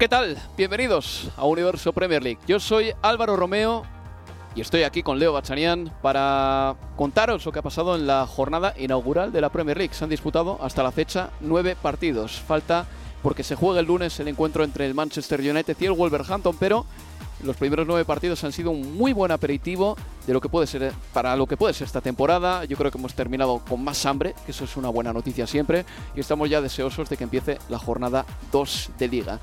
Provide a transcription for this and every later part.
¿Qué tal? Bienvenidos a Universo Premier League. Yo soy Álvaro Romeo y estoy aquí con Leo Bachanian para contaros lo que ha pasado en la jornada inaugural de la Premier League. Se han disputado hasta la fecha nueve partidos. Falta porque se juega el lunes el encuentro entre el Manchester United y el Wolverhampton, pero los primeros nueve partidos han sido un muy buen aperitivo de lo que puede ser para lo que puede ser esta temporada. Yo creo que hemos terminado con más hambre, que eso es una buena noticia siempre, y estamos ya deseosos de que empiece la jornada 2 de liga.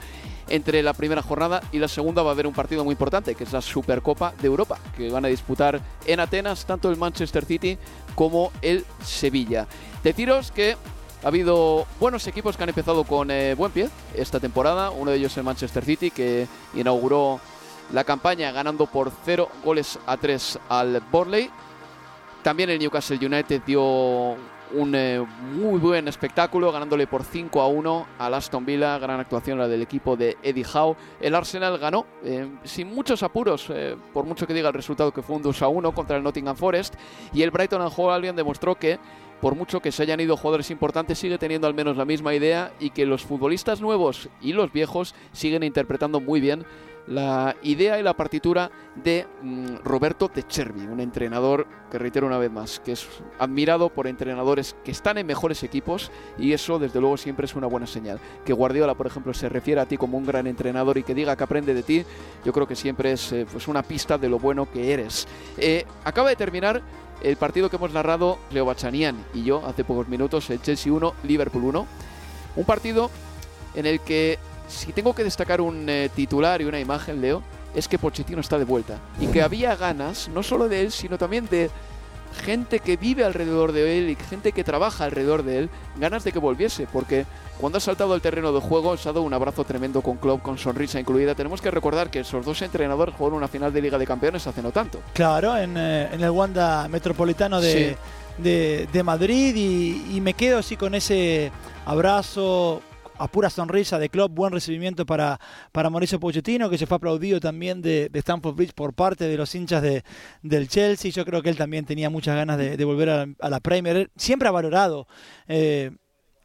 Entre la primera jornada y la segunda va a haber un partido muy importante, que es la Supercopa de Europa, que van a disputar en Atenas tanto el Manchester City como el Sevilla. Deciros que ha habido buenos equipos que han empezado con eh, buen pie esta temporada. Uno de ellos el Manchester City, que inauguró la campaña ganando por 0 goles a 3 al Borley. También el Newcastle United dio un eh, muy buen espectáculo, ganándole por 5 a 1 al Aston Villa. Gran actuación la del equipo de Eddie Howe. El Arsenal ganó eh, sin muchos apuros, eh, por mucho que diga el resultado que fue un 2 a 1 contra el Nottingham Forest. Y el Brighton and Hove Albion demostró que por mucho que se hayan ido jugadores importantes, sigue teniendo al menos la misma idea y que los futbolistas nuevos y los viejos siguen interpretando muy bien la idea y la partitura de mm, Roberto De Cervi, un entrenador que reitero una vez más, que es admirado por entrenadores que están en mejores equipos y eso desde luego siempre es una buena señal. Que Guardiola, por ejemplo, se refiere a ti como un gran entrenador y que diga que aprende de ti, yo creo que siempre es eh, pues una pista de lo bueno que eres. Eh, acaba de terminar el partido que hemos narrado Leo Bachanian y yo hace pocos minutos, el Chelsea 1, Liverpool 1. Un partido en el que si tengo que destacar un eh, titular y una imagen, Leo, es que Pochettino está de vuelta. Y que había ganas, no solo de él, sino también de gente que vive alrededor de él y gente que trabaja alrededor de él, ganas de que volviese, porque cuando ha saltado al terreno de juego, se ha dado un abrazo tremendo con Klopp, con sonrisa incluida. Tenemos que recordar que esos dos entrenadores jugaron una final de Liga de Campeones hace no tanto. Claro, en, eh, el Wanda Metropolitano de, de, Madrid y, y me quedo así con ese abrazo a pura sonrisa de club, buen recibimiento para, para Mauricio Pochettino, que se fue aplaudido también de, de Stamford Bridge por parte de los hinchas de, del Chelsea. Yo creo que él también tenía muchas ganas de, volver a, la Premier. siempre ha valorado eh,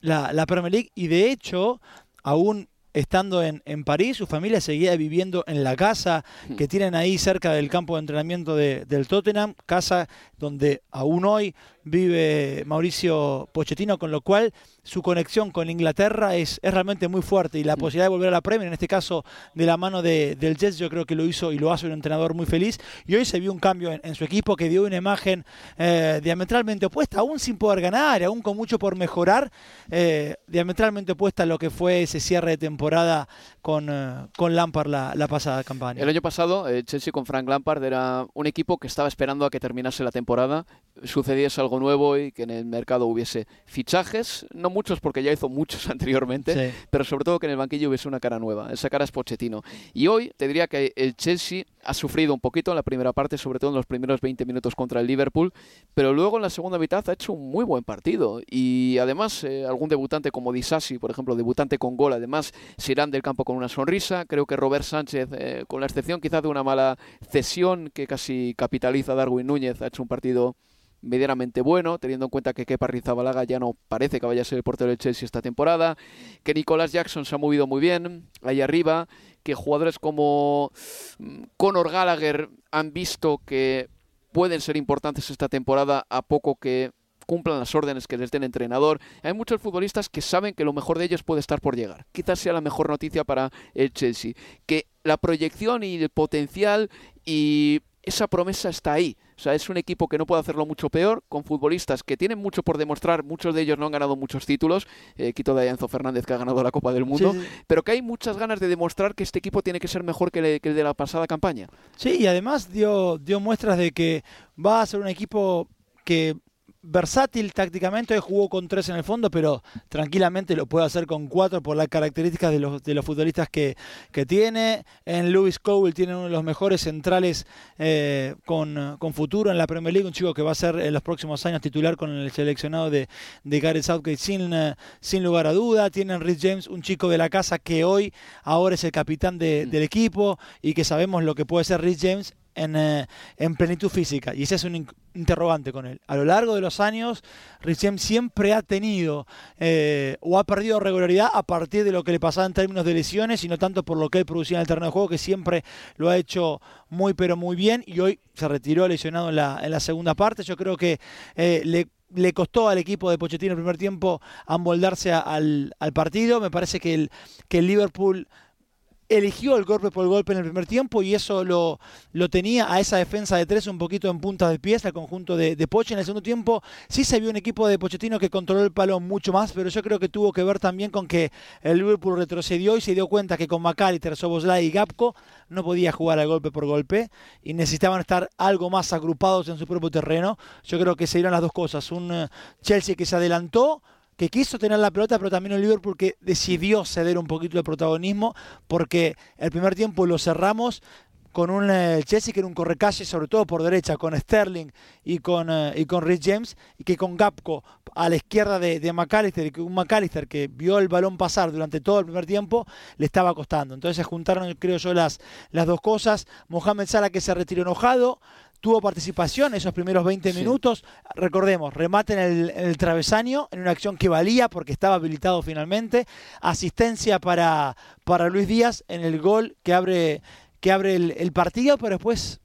la, la Premier League y de hecho, aún estando en, en, París, su familia seguía viviendo en la casa hmm. que tienen ahí cerca del campo de entrenamiento de, del Tottenham, casa donde aún hoy vive Mauricio Pochettino, con lo cual su conexión con Inglaterra es, es realmente muy fuerte y la mm. posibilidad de volver a la Premier, en este caso de la mano de, del Jets, yo creo que lo hizo y lo hace un entrenador muy feliz. Y hoy se vio un cambio en, su equipo que dio una imagen eh, diametralmente opuesta, aún sin poder ganar, aún con mucho por mejorar, eh, diametralmente opuesta a lo que fue ese cierre de temporada con, eh, con Lampard la, la, pasada campaña. El año pasado, Chelsea con Frank Lampard era un equipo que estaba esperando a que terminase la temporada, sucediese algo nuevo y que en el mercado hubiese fichajes, no muchos porque ya hizo muchos anteriormente, pero sobre todo que en el banquillo hubiese una cara nueva. Esa cara es Pochettino. Y hoy te diría que el Chelsea ha sufrido un poquito en la primera parte, sobre todo en los primeros 20 minutos contra el Liverpool, pero luego en la segunda mitad ha hecho un muy buen partido. Y además, eh, algún debutante como Disasi, por ejemplo, debutante con gol, además se irán del campo con una sonrisa. Creo que Robert Sánchez, eh, con la excepción quizás de una mala cesión que casi capitaliza Darwin Núñez, ha hecho un partido medianamente bueno, teniendo en cuenta que Kepa Rizabalaga ya no parece que vaya a ser el portero del Chelsea esta temporada, que Nicolás Jackson se ha movido muy bien ahí arriba, que jugadores como mm, Conor Gallagher han visto que pueden ser importantes esta temporada a poco que cumplan las órdenes que les dé el entrenador. Hay muchos futbolistas que saben que lo mejor de ellos puede estar por llegar. Quizás sea la mejor noticia para el Chelsea. Que la proyección y el potencial y esa promesa está ahí. O sea, es un equipo que no puede hacerlo mucho peor, con futbolistas que tienen mucho por demostrar, muchos de ellos no han ganado muchos títulos, eh, quito de Enzo Fernández que ha ganado la Copa del Mundo, pero que hay muchas ganas de demostrar que este equipo tiene que ser mejor que, que, el de la pasada campaña. Sí, y además dio, dio muestras de que va a ser un equipo que versátil tácticamente, hoy jugó con tres en el fondo, pero tranquilamente lo puede hacer con cuatro por las características de los, de los futbolistas que, que tiene. En Lewis Cowell tiene uno de los mejores centrales eh, con, con, futuro en la Premier League, un chico que va a ser en los próximos años titular con el seleccionado de, de Gareth Southgate sin, eh, sin lugar a duda. Tienen Rich James, un chico de la casa que hoy ahora es el capitán de, mm. del equipo y que sabemos lo que puede ser Rich James en, eh, en, plenitud física. Y ese es un interrogante con él. A lo largo de los años, Richem siempre ha tenido eh, o ha perdido regularidad a partir de lo que le pasaba en términos de lesiones y no tanto por lo que él producía en el terreno de juego, que siempre lo ha hecho muy pero muy bien y hoy se retiró lesionado en la, en la segunda parte. Yo creo que eh, le le costó al equipo de Pochettino el primer tiempo amoldarse al, al, partido. Me parece que el, que el Liverpool eligió el golpe por golpe en el primer tiempo y eso lo, lo tenía a esa defensa de tres un poquito en punta de pies, al conjunto de, de Poche. En el segundo tiempo sí se vio un equipo de Pochettino que controló el palo mucho más, pero yo creo que tuvo que ver también con que el Liverpool retrocedió y se dio cuenta que con McAllister, Soboslai y Gapco no podía jugar al golpe por golpe y necesitaban estar algo más agrupados en su propio terreno. Yo creo que se dieron las dos cosas. Un eh, Chelsea que se adelantó que quiso tener la pelota, pero también el Liverpool que decidió ceder un poquito de protagonismo, porque el primer tiempo lo cerramos con un eh, Chelsea que era un correcalle, sobre todo por derecha, con Sterling y con, eh, y con Rich James, y que con Gapco a la izquierda de, de McAllister, un McAllister que vio el balón pasar durante todo el primer tiempo, le estaba costando. Entonces juntaron, creo yo, las, las dos cosas. Mohamed Salah que se retiró enojado, tuvo participación esos primeros 20 minutos. Recordemos, remate en el, travesaño, en una acción que valía porque estaba habilitado finalmente. Asistencia para, para Luis Díaz en el gol que abre, que abre el partido, pero después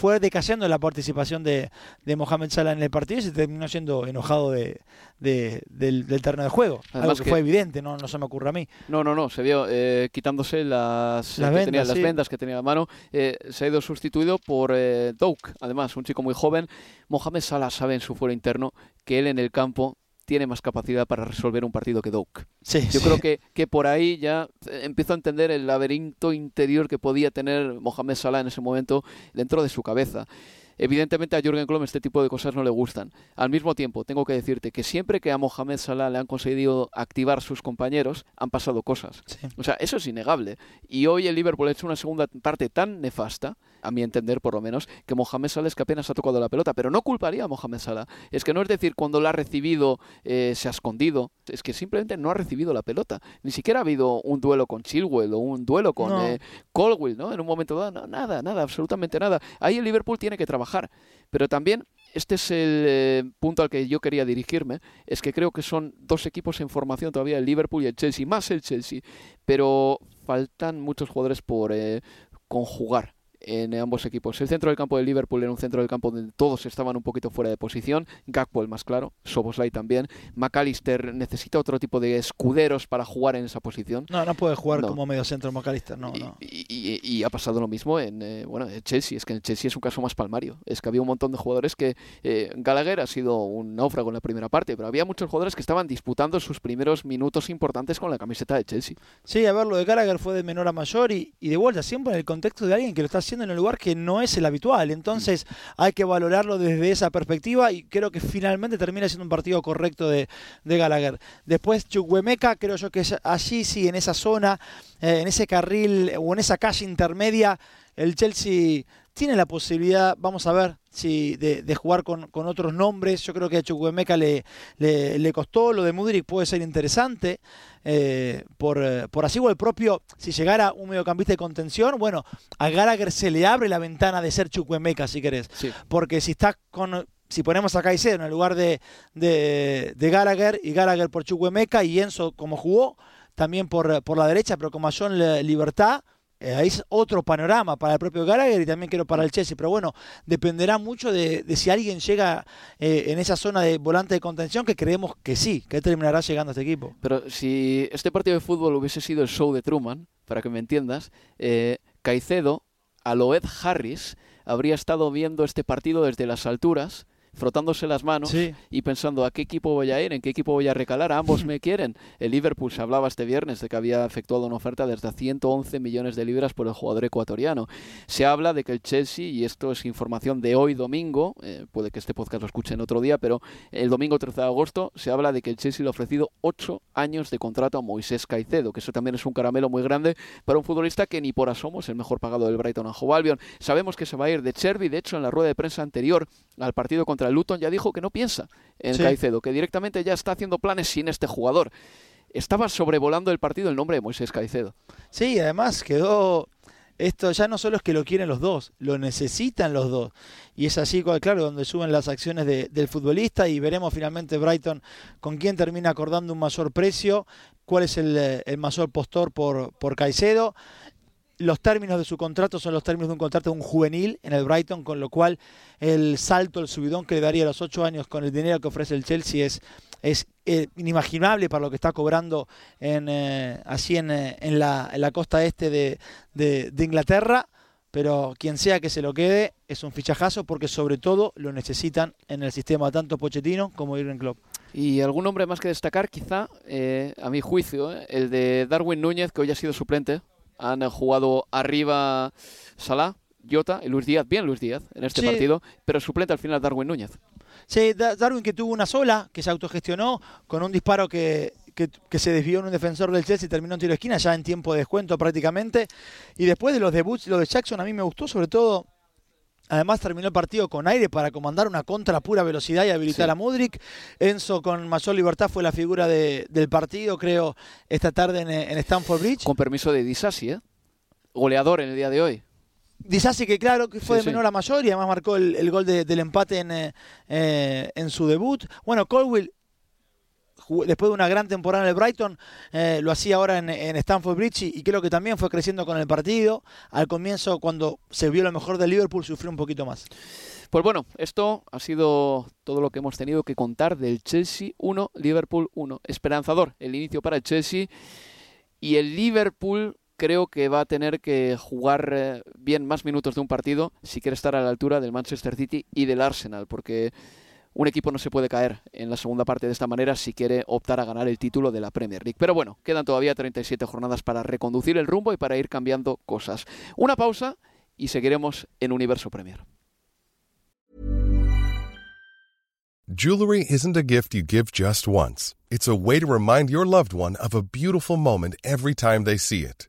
fue decayendo la participación de, de, Mohamed Salah en el partido y se terminó siendo enojado de, del, terreno de juego. Algo que, fue evidente, no, no se me ocurre a mí. No, no, no, se vio eh, quitándose las, las, vendas, tenía, las vendas que tenía a mano. Eh, se ha ido sustituido por eh, Douk, además, un chico muy joven. Mohamed Salah sabe en su fuero interno que él en el campo tiene más capacidad para resolver un partido que Doak. Sí, Yo creo que, que por ahí ya empiezo a entender el laberinto interior que podía tener Mohamed Salah en ese momento dentro de su cabeza. Evidentemente a Jürgen Klopp este tipo de cosas no le gustan. Al mismo tiempo, tengo que decirte que siempre que a Mohamed Salah le han conseguido activar sus compañeros, han pasado cosas. O sea, eso es innegable. Y hoy el Liverpool ha hecho una segunda parte tan nefasta, a mi entender por lo menos, que Mohamed Salah es que apenas ha tocado la pelota. Pero no culparía a Mohamed Salah. Es que no es decir cuando la ha recibido eh, se ha escondido. Es que simplemente no ha recibido la pelota. Ni siquiera ha habido un duelo con Chilwell o un duelo con no. Eh, Colwell, ¿no? En un momento dado, nada, nada, absolutamente nada. Ahí el Liverpool tiene que trabajar pero también este es el eh, punto al que yo quería dirigirme, es que creo que son dos equipos en formación todavía, el Liverpool y el Chelsea, más el Chelsea, pero faltan muchos jugadores por eh, conjugar en ambos equipos. El centro del campo del Liverpool era un centro del campo donde todos estaban un poquito fuera de posición. Gakpo el más claro, Soboslai también. McAllister necesita otro tipo de escuderos para jugar en esa posición. No, no puede jugar como medio centro McAllister, no, y, no. Y, ha pasado lo mismo en eh, bueno, Chelsea. Es que en Chelsea es un caso más palmario. Es que había un montón de jugadores que eh, Gallagher ha sido un náufrago en la primera parte, pero había muchos jugadores que estaban disputando sus primeros minutos importantes con la camiseta de Chelsea. Sí, a ver, lo de Gallagher fue de menor a mayor y, y de vuelta siempre en el contexto de alguien que lo está haciendo en el lugar que no es el habitual. Entonces hay que valorarlo desde esa perspectiva y creo que finalmente termina siendo un partido correcto de, de Gallagher. Después Chuguemeca, creo yo que allí sí, en esa zona, eh, en ese carril o en esa calle intermedia, el Chelsea tiene la posibilidad, vamos a ver, si de, jugar con, con, otros nombres. Yo creo que a Chukwuemeka le, le, le, costó, lo de Mudrik puede ser interesante. Eh, por, eh, por así o el propio, si llegara un mediocampista de contención, bueno, a Gallagher se le abre la ventana de ser Chukwuemeka, si querés. Sí. Porque si está con si ponemos a Caicedo en el lugar de, de, de Gallagher y Gallagher por Chukwuemeka y Enzo como jugó, también por, por la derecha, pero con mayor libertad, eh, es otro panorama para el propio Gallagher y también quiero para el Chelsea. Pero bueno, dependerá mucho de, si alguien llega eh, en esa zona de volante de contención, que creemos que sí, que terminará llegando a este equipo. Pero si este partido de fútbol hubiese sido el show de Truman, para que me entiendas, eh, Caicedo, Aloed Harris, habría estado viendo este partido desde las alturas frotándose las manos y pensando a qué equipo voy a ir, en qué equipo voy a recalar, ambos me quieren. El Liverpool se hablaba este viernes de que había efectuado una oferta de hasta 111 millones de libras por el jugador ecuatoriano. Se habla de que el Chelsea, y esto es información de hoy domingo, eh, puede que este podcast lo escuchen otro día, pero el domingo 13 de agosto se habla de que el Chelsea le ha ofrecido 8 años de contrato a Moisés Caicedo, que eso también es un caramelo muy grande para un futbolista que ni por asomo es el mejor pagado del Brighton a Albion. Sabemos que se va a ir de Cherby, de hecho en la rueda de prensa anterior al partido contra Luton ya dijo que no piensa en Caicedo, que directamente ya está haciendo planes sin este jugador. Estaba sobrevolando el partido el nombre de Moisés Caicedo. Sí, además quedó esto ya no solo es que lo quieren los dos, lo necesitan los dos. Y es así, claro, donde suben las acciones del futbolista y veremos finalmente Brighton con quién termina acordando un mayor precio, cuál es el, mayor postor por, por Caicedo los términos de su contrato son los términos de un contrato de un juvenil en el Brighton, con lo cual el salto, el subidón que le daría a los ocho años con el dinero que ofrece el Chelsea es, es eh, inimaginable para lo que está cobrando en, eh, así en, eh, en, la, costa este de, Inglaterra. Pero quien sea que se lo quede es un fichajazo porque sobre todo lo necesitan en el sistema tanto Pochettino como Irving Klopp. Y algún nombre más que destacar, quizá, a mi juicio, el de Darwin Núñez, que hoy ha sido suplente han jugado arriba Salah, Jota y Luis Díaz. Bien Luis Díaz en este partido, pero suplente al final Darwin Núñez. Sí, Darwin que tuvo una sola, que se autogestionó con un disparo que, que, se desvió en un defensor del Chelsea y terminó en tiro de esquina ya en tiempo de descuento prácticamente. Y después de los debuts, lo de Jackson a mí me gustó sobre todo Además terminó el partido con aire para comandar una contra a pura velocidad y habilitar a Mudrik. Enzo con mayor libertad fue la figura del partido, creo, esta tarde en, en Stamford Bridge. Con permiso de Disasi, ¿eh? goleador en el día de hoy. Disasi que claro que fue de menor a mayor y además marcó el, gol del empate en, eh, eh, en su debut. Bueno, Colwill después de una gran temporada en el Brighton, eh, lo hacía ahora en, en Stamford Bridge y, creo que también fue creciendo con el partido. Al comienzo, cuando se vio lo mejor del Liverpool, sufrió un poquito más. Pues bueno, esto ha sido todo lo que hemos tenido que contar del Chelsea 1, Liverpool 1. Esperanzador el inicio para el Chelsea y el Liverpool creo que va a tener que jugar eh, bien más minutos de un partido si quiere estar a la altura del Manchester City y del Arsenal, porque un equipo no se puede caer en la segunda parte de esta manera si quiere optar a ganar el título de la Premier League. Pero bueno, quedan todavía 37 jornadas para reconducir el rumbo y para ir cambiando cosas. Una pausa y seguiremos en Universo Premier. Jewelry isn't a gift you give just once. It's a way to remind your loved one of a beautiful moment every time they see it.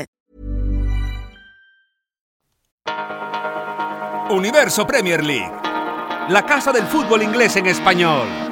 Universo Premier League, la casa del fútbol inglés en español.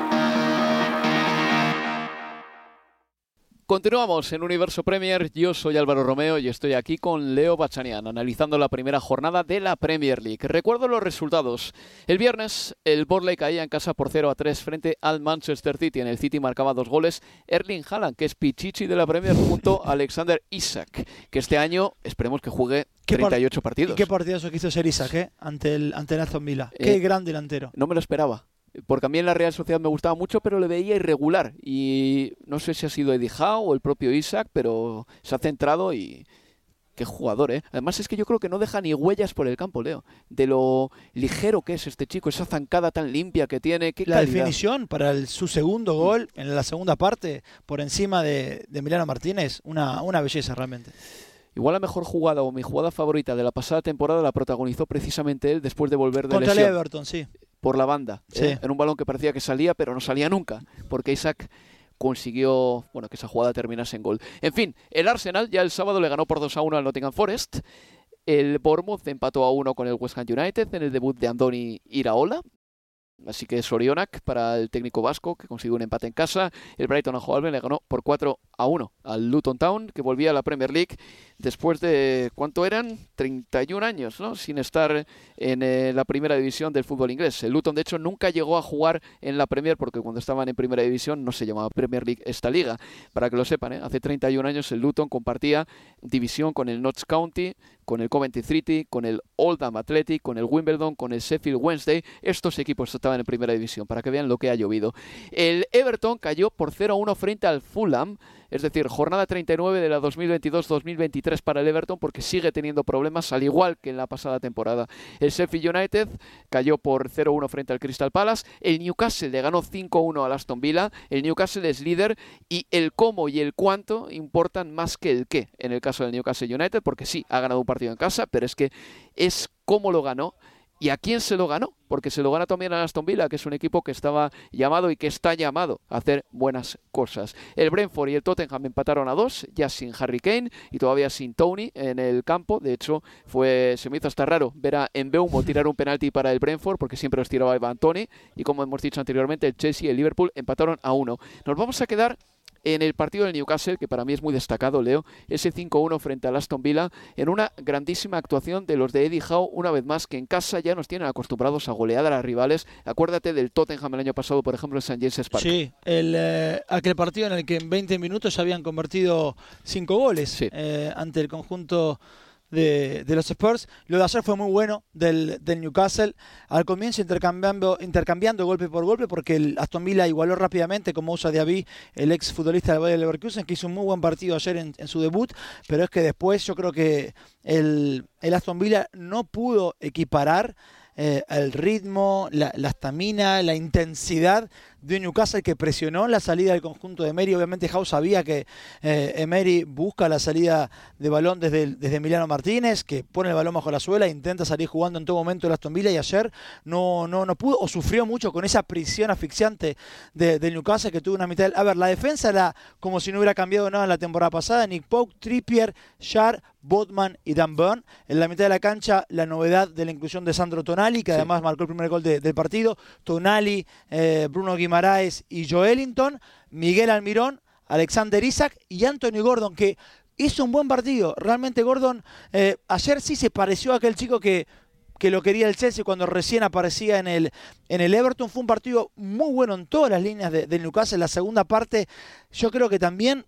Continuamos en Universo Premier. Yo soy Álvaro Romeo y estoy aquí con Leo Bachanian analizando la primera jornada de la Premier League. Recuerdo los resultados. El viernes el Borley caía en casa por 0 a 3 frente al Manchester City. En el City marcaba dos goles Erling Haaland, que es pichichi de la Premier, junto a Alexander Isak, que este año esperemos que juegue 38 partidos. ¿Y qué partidazo quiso ser Isaac eh? ante, el, ante el Aston Villa? qué Eh, gran delantero. No me lo esperaba. Porque a mí en la Real Sociedad me gustaba mucho, pero le veía irregular. Y no sé si ha sido Eddie Howe o el propio Isaac, pero se ha centrado y. Qué jugador, ¿eh? Además es que yo creo que no deja ni huellas por el campo, Leo. De lo ligero que es este chico, esa zancada tan limpia que tiene. Qué La calidad. definición para el- su segundo gol en la segunda parte, por encima de, de Emiliano Martínez, una, una belleza realmente. Igual la mejor jugada o mi jugada favorita de la pasada temporada la protagonizó precisamente él después de volver de Contra el lesión. Everton, sí. Por la banda. Sí. ¿eh? En un balón que parecía que salía, pero no salía nunca, porque Isaac consiguió bueno, que esa jugada terminase en gol. En fin, el Arsenal ya el sábado le ganó por 2 a 1 al Nottingham Forest. El Bournemouth empató a 1 con el West Ham United en el debut de Andoni Iraola. Así que Sorionak para el técnico vasco que consiguió un empate en casa. El Brighton a Albion le ganó por 4 a 1 al Luton Town que volvía a la Premier League después de ¿cuánto eran? 31 años, ¿no? Sin estar en eh, la primera división del fútbol inglés. El Luton de hecho nunca llegó a jugar en la Premier porque cuando estaban en primera división no se llamaba Premier League esta liga. Para que lo sepan, ¿eh? hace 31 años el Luton compartía división con el Notts County, con el Coventry City, con el Oldham Athletic, con el Wimbledon, con el Sheffield Wednesday. Estos equipos estaban en primera división, para que vean lo que ha llovido. El Everton cayó por 0-1 frente al Fulham, es decir, jornada 39 de la 2022-2023 para el Everton porque sigue teniendo problemas, al igual que en la pasada temporada. El Sheffield United cayó por 0-1 frente al Crystal Palace. El Newcastle le ganó 5-1 al Aston Villa. El Newcastle es líder y el cómo y el cuánto importan más que el qué en el caso del Newcastle United, porque sí, ha ganado un partido en casa, pero es que es cómo lo ganó ¿Y a quién se lo ganó? Porque se lo gana también a Aston Villa, que es un equipo que estaba llamado y que está llamado a hacer buenas cosas. El Brentford y el Tottenham empataron a dos, ya sin Harry Kane y todavía sin Tony en el campo. De hecho, fue se me hizo hasta raro ver a Mbeumo tirar un penalti para el Brentford, porque siempre los tiraba Ivan Tony. Y como hemos dicho anteriormente, el Chelsea y el Liverpool empataron a uno. Nos vamos a quedar en el partido del Newcastle, que para mí es muy destacado, Leo, ese 5-1 frente al Aston Villa, en una grandísima actuación de los de Eddie Howe, una vez más, que en casa ya nos tienen acostumbrados a golear a las rivales. Acuérdate del Tottenham el año pasado, por ejemplo, en St. James Park. Sí, el, eh, aquel partido en el que en 20 minutos se habían convertido cinco goles Sí. eh, ante el conjunto de, de los Spurs. Lo de ayer fue muy bueno del, del Newcastle. Al comienzo intercambiando, intercambiando golpe por golpe porque el Aston Villa igualó rápidamente como usa Diaby, el ex futbolista del Bayern Leverkusen, que hizo un muy buen partido ayer en, en su debut, pero es que después yo creo que el, el Aston Villa no pudo equiparar eh, el ritmo, la estamina, la, intensidad de Newcastle que presionó la salida del conjunto de Emery. Obviamente House sabía que eh, Emery busca la salida de balón desde, desde Emiliano Martínez, que pone el balón bajo la suela, intenta salir jugando en todo momento el Aston Villa y ayer no, no, no pudo o sufrió mucho con esa prisión asfixiante de, del Newcastle que tuvo una mitad. A ver, la defensa era como si no hubiera cambiado nada en la temporada pasada. Nick Pope, Trippier, Shar, Botman y Dan Burn. En la mitad de la cancha, la novedad de la inclusión de Sandro Tonali, que Sí. además marcó el primer gol de- del partido. Tonali, eh, Bruno Guimaraes y Joelinton. Miguel Almirón, Alexander Isaac y Anthony Gordon, que hizo un buen partido. Realmente Gordon eh, ayer sí se pareció a aquel chico que que lo quería el Chelsea cuando recién aparecía en el, en el Everton. Fue un partido muy bueno en todas las líneas de- del Newcastle. La segunda parte, yo creo que también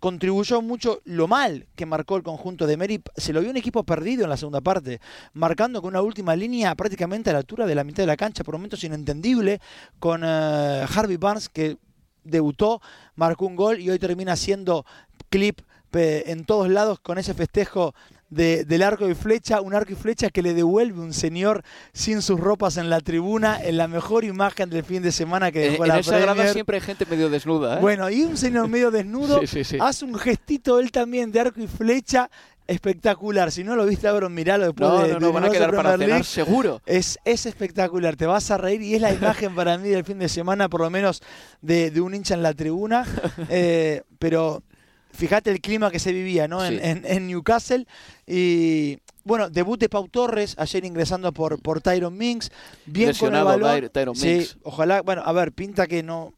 contribuyó mucho lo mal que marcó el conjunto de Mary. Se lo vio un equipo perdido en la segunda parte, marcando con una última línea prácticamente a la altura de la mitad de la cancha, por momentos inentendible, con eh, Harvey Barnes que debutó, marcó un gol y hoy termina siendo clip eh, en todos lados con ese festejo de- del arco y flecha, un arco y flecha que le devuelve un señor sin sus ropas en la tribuna, en la mejor imagen del fin de semana que En, dejó en la esa grada siempre hay gente medio desnuda, ¿eh? Bueno, y un señor medio desnudo Sí, sí, sí. hace un gestito él también de arco y flecha espectacular. Si no lo viste, ahora miralo después no, de, no, no, de van a quedar para cenar League. seguro. Es, es espectacular, te vas a reír y es la imagen para mí del fin de semana, por lo menos de, de un hincha en la tribuna. Eh, pero fíjate el clima que se vivía ¿no? en, Sí. en- en Newcastle. Y bueno, debut de Pau Torres, ayer ingresando por, por Tyron Minks. Bien Lesionado con el balón. Ty- Tyron Sí, ojalá, bueno, a ver, pinta que no.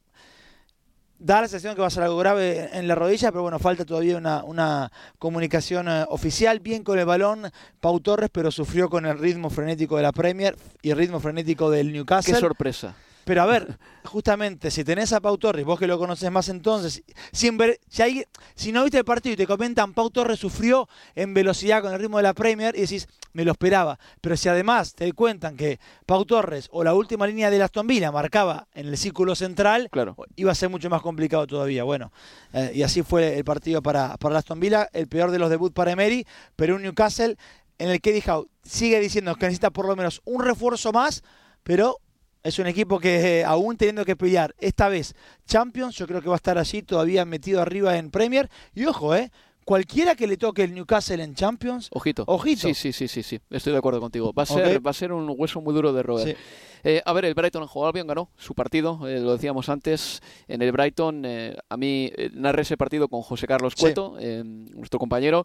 da la sensación que va a ser algo grave en la rodilla, pero bueno, falta todavía una, una comunicación eh, oficial. Bien con el balón, Pau Torres, pero sufrió con el ritmo frenético de la Premier y el ritmo frenético del Newcastle. Qué sorpresa. Pero a ver, justamente, si tenés a Pau Torres, vos que lo conoces más entonces, sin ver, si, hay, si no viste el partido y te comentan Pau Torres sufrió en velocidad con el ritmo de la Premier y decís, me lo esperaba. Pero si además te cuentan que Pau Torres o la última línea de la Aston Villa marcaba en el círculo central, claro. iba a ser mucho más complicado todavía. Bueno, eh, y así fue el partido para, para la Aston Villa, el peor de los debuts para Emery, pero un Newcastle en el que dijo, sigue diciendo que necesita por lo menos un refuerzo más, pero es un equipo que eh, aún teniendo que pelear esta vez Champions, yo creo que va a estar allí todavía metido arriba en Premier. Y ojo, eh, cualquiera que le toque el Newcastle en Champions, ojito. Ojito. Sí, sí, sí, sí, sí. Estoy de acuerdo contigo. Va a ser, va a ser un hueso muy duro de roer. Eh, a ver, el Brighton en Albion ganó su partido, eh, lo decíamos antes, en el Brighton. a mí narré ese partido con José Carlos Cueto, nuestro compañero,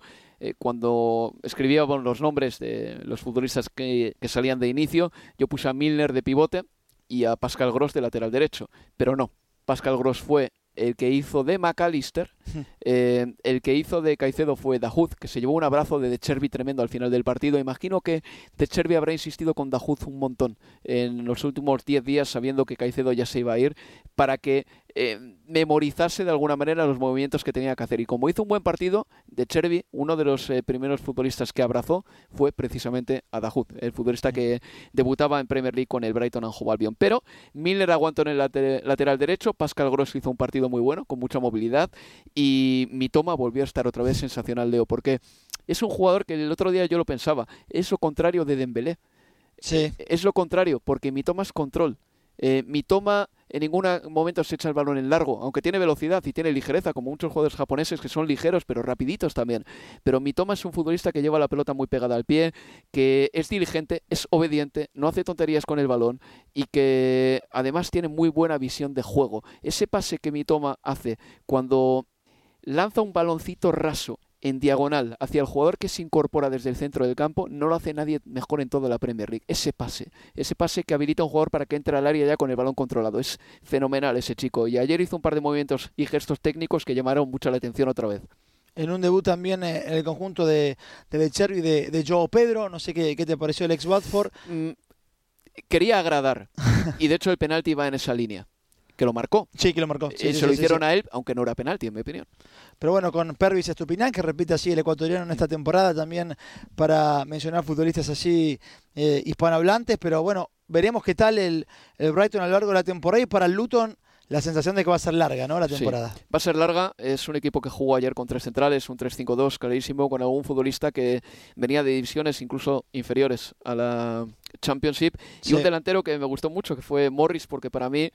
cuando escribía los nombres de los futbolistas que, que salían de inicio. Yo puse a Milner de pivote y a Pascal Gross de lateral derecho. Pero no, Pascal Gross fue el que hizo de McAllister, eh, el que hizo de Caicedo fue Dahoud, que se llevó un abrazo de De Cherby tremendo al final del partido. Imagino que De Cherby habrá insistido con Dahoud un montón en los últimos 10 días, sabiendo que Caicedo ya se iba a ir, para que eh, memorizase de alguna manera los movimientos que tenía que hacer. Y como hizo un buen partido, De Cherby, uno de los eh, primeros futbolistas que abrazó fue precisamente a Dahoud, el futbolista que debutaba en Premier League con el Brighton and Hove Albion. Pero Miller aguantó en el lateral derecho, Pascal Gross hizo un partido muy bueno, con mucha movilidad, y mi toma volvió a estar otra vez sensacional, Leo, porque es un jugador que el otro día yo lo pensaba, es lo contrario de Dembélé. Sí. Es lo contrario, porque mi toma es control. Eh, mi toma en ningún momento se echa el balón en largo, aunque tiene velocidad y tiene ligereza, como muchos jugadores japoneses que son ligeros pero rapiditos también. Pero Mitoma es un futbolista que lleva la pelota muy pegada al pie, que es diligente, es obediente, no hace tonterías con el balón y que además tiene muy buena visión de juego. Ese pase que Mitoma hace cuando lanza un baloncito raso en diagonal hacia el jugador que se incorpora desde el centro del campo, no lo hace nadie mejor en toda la Premier League. Ese pase, ese pase que habilita a un jugador para que entre al área ya con el balón controlado. Es fenomenal ese chico. Y ayer hizo un par de movimientos y gestos técnicos que llamaron mucho la atención otra vez en un debut también eh, en el conjunto de, de y de, de Joe Pedro. No sé qué, qué te pareció el ex Watford. Mm, quería agradar y de hecho el penalti va en esa línea que lo marcó. Sí, que lo marcó. Eh, se lo hicieron a él, aunque no era penalti, en mi opinión. Pero bueno, con Pervis Estupinán, que repite así el ecuatoriano en esta temporada, también para mencionar futbolistas así eh, hispanohablantes. Pero bueno, veremos qué tal el, el, Brighton a lo largo de la temporada. Y para el Luton, la sensación de que va a ser larga, ¿no? La temporada. va a ser larga. Es un equipo que jugó ayer con tres centrales, un 3-5-2 clarísimo, con algún futbolista que venía de divisiones incluso inferiores a la Championship. Y un delantero que me gustó mucho, que fue Morris, porque para mí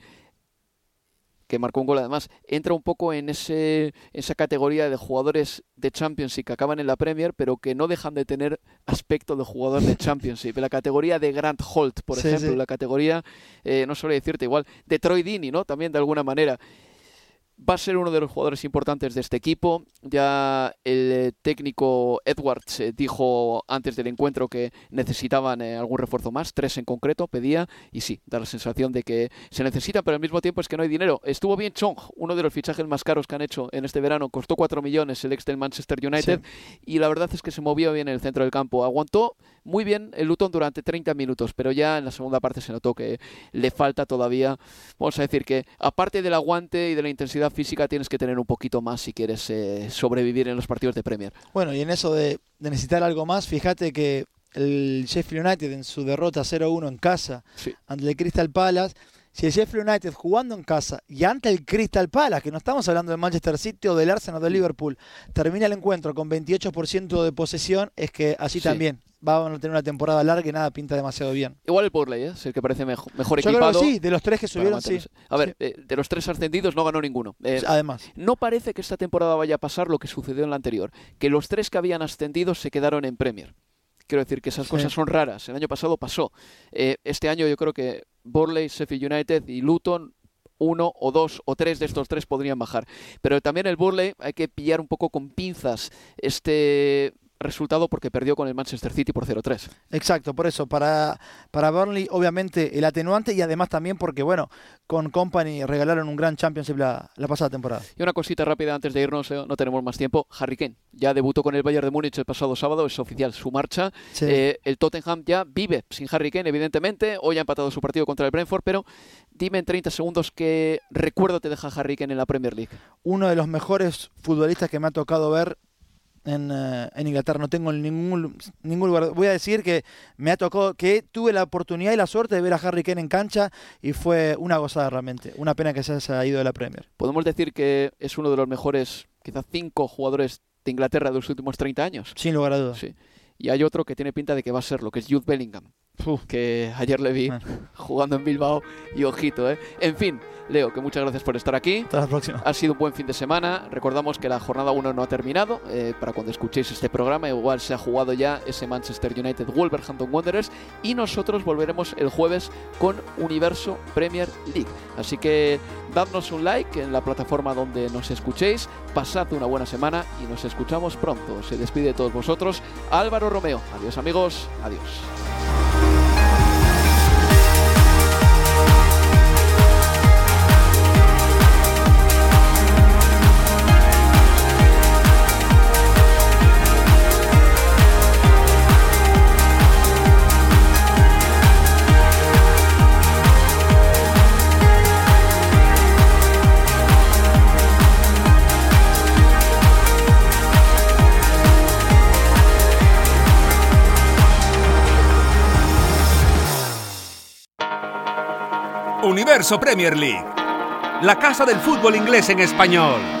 que marcó un gol además, entra un poco en ese, esa categoría de jugadores de Championship que acaban en la Premier, pero que no dejan de tener aspecto de jugador de Championship. La categoría de Grant Holt, por ejemplo, la categoría, eh, no suele decirte igual, de Troy Dini, ¿no? También de alguna manera va a ser uno de los jugadores importantes de este equipo. Ya el eh, técnico Edwards eh, dijo antes del encuentro que necesitaban eh, algún refuerzo más, tres en concreto, pedía, y sí, da la sensación de que se necesita, pero al mismo tiempo es que no hay dinero. Estuvo bien Chong, uno de los fichajes más caros que han hecho en este verano, costó 4 millones el ex del Manchester United, y la verdad es que se movió bien en el centro del campo. Aguantó muy bien el Luton durante 30 minutos, pero ya en la segunda parte se notó que le falta todavía, vamos a decir que aparte del aguante y de la intensidad física tienes que tener un poquito más si quieres eh, sobrevivir en los partidos de Premier. Bueno, y en eso de, necesitar algo más, fíjate que el Sheffield United en su derrota 0-1 en casa ante el Crystal Palace si el Sheffield United jugando en casa y ante el Crystal Palace, que no estamos hablando del Manchester City o del Arsenal o del Liverpool, termina el encuentro con 28% de posesión, es que así también van a tener una temporada larga y nada pinta demasiado bien. Igual el Burley, ¿eh? es el que parece mejor, mejor Yo equipado. Creo que sí, de los tres que subieron, sí. A ver, eh, de los tres ascendidos no ganó ninguno. Eh, Además. No parece que esta temporada vaya a pasar lo que sucedió en la anterior, que los tres que habían ascendido se quedaron en Premier. Quiero decir que esas cosas son raras. El año pasado pasó. este año yo creo que Burley, Sheffield United y Luton uno o dos o tres de estos tres podrían bajar. Pero también el Burley hay que pillar un poco con pinzas este resultado porque perdió con el Manchester City por 0-3. Exacto, por eso, para, para Burnley obviamente el atenuante y además también porque, bueno, con Company regalaron un gran Championship la, la pasada temporada. Y una cosita rápida antes de irnos, eh, no tenemos más tiempo. Harry Kane ya debutó con el Bayern de Múnich el pasado sábado, es oficial su marcha. Sí. Eh, el Tottenham ya vive sin Harry Kane, evidentemente. Hoy ha empatado su partido contra el Brentford, pero dime en 30 segundos qué recuerdo te deja Harry Kane en la Premier League. Uno de los mejores futbolistas que me ha tocado ver en, eh, en Inglaterra. No tengo ningún, ningún lugar. Voy a decir que me ha tocado, que tuve la oportunidad y la suerte de ver a Harry Kane en cancha y fue una gozada realmente. Una pena que se haya ido de la Premier. Podemos decir que es uno de los mejores, quizás cinco jugadores de Inglaterra de los últimos 30 años. Sin lugar a dudas. Sí. Y hay otro que tiene pinta de que va a ser lo que es Jude Bellingham. Que ayer le vi jugando en Bilbao y ojito, ¿eh? En fin, Leo, que muchas gracias por estar aquí. Hasta la próxima. Ha sido un buen fin de semana. Recordamos que la jornada 1 no ha terminado. eh, para cuando escuchéis este programa, igual se ha jugado ya ese Manchester United Wolverhampton Wanderers. Y nosotros volveremos el jueves con Universo Premier League. Así que dadnos un like en la plataforma donde nos escuchéis. Pasad una buena semana y nos escuchamos pronto. Se despide de todos vosotros Álvaro Romeo. Adiós, amigos. Adiós. Universo Premier League. La casa del fútbol inglés en español.